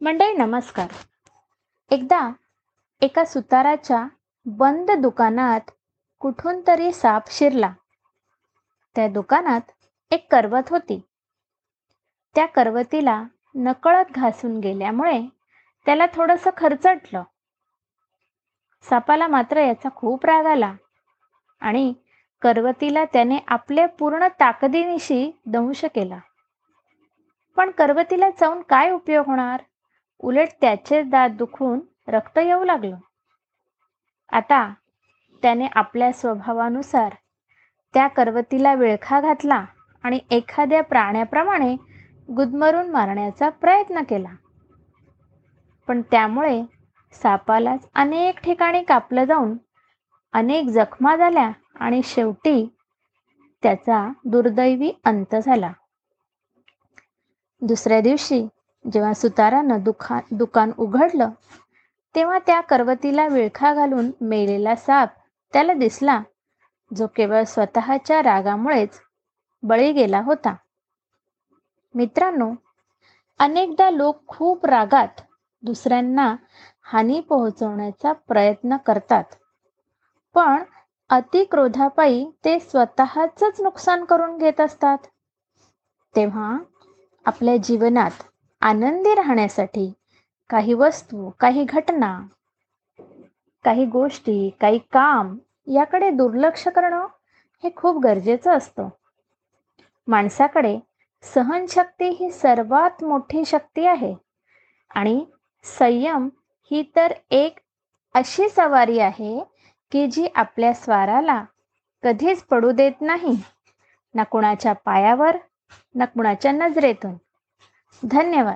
मंडळी नमस्कार. एकदा एका सुताराच्या बंद दुकानात कुठून तरी साप शिरला. त्या दुकानात एक करवत होती. त्या करवतीला नकळत घासून गेल्यामुळे त्याला थोडंसं खरचटलं. सापाला मात्र याचा खूप राग आला आणि करवतीला त्याने आपल्या पूर्ण ताकदीनिशी दंश केला. पण करवतीला जाऊन काय उपयोग होणार? उलट त्याचे दात दुखून रक्त येऊ लागलं. आता त्याने आपल्या स्वभावानुसार त्या करवतीला विळखा घातला आणि एखाद्या प्राण्याप्रमाणे गुदमरून मारण्याचा प्रयत्न केला. पण त्यामुळे सापालाच अनेक ठिकाणी कापलं जाऊन अनेक जखमा झाल्या आणि शेवटी त्याचा दुर्दैवी अंत झाला. दुसऱ्या दिवशी जेव्हा सुतारानं दुखा दुकान उघडलं तेव्हा त्या करवतीला विळखा घालून मेलेला साप त्याला दिसला जो केवळ स्वतःच्या रागामुळेच बळी गेला होता. मित्रांनो अनेकदा लोक खूप रागात दुसऱ्यांना हानी पोहोचवण्याचा प्रयत्न करतात पण अतिक्रोधापायी ते स्वतःच नुकसान करून घेत असतात. तेव्हा आपल्या जीवनात आनंदी राहण्यासाठी काही वस्तू काही घटना काही गोष्टी काही काम याकडे दुर्लक्ष करणं हे खूप गरजेचं असतं. माणसाकडे सहनशक्ती ही सर्वात मोठी शक्ती आहे आणि संयम ही तर एक अशी सवारी आहे की जी आपल्या स्वाराला कधीच पडू देत नाही ना कुणाच्या पायावर ना कुणाच्या नजरेतून. धन्यवाद.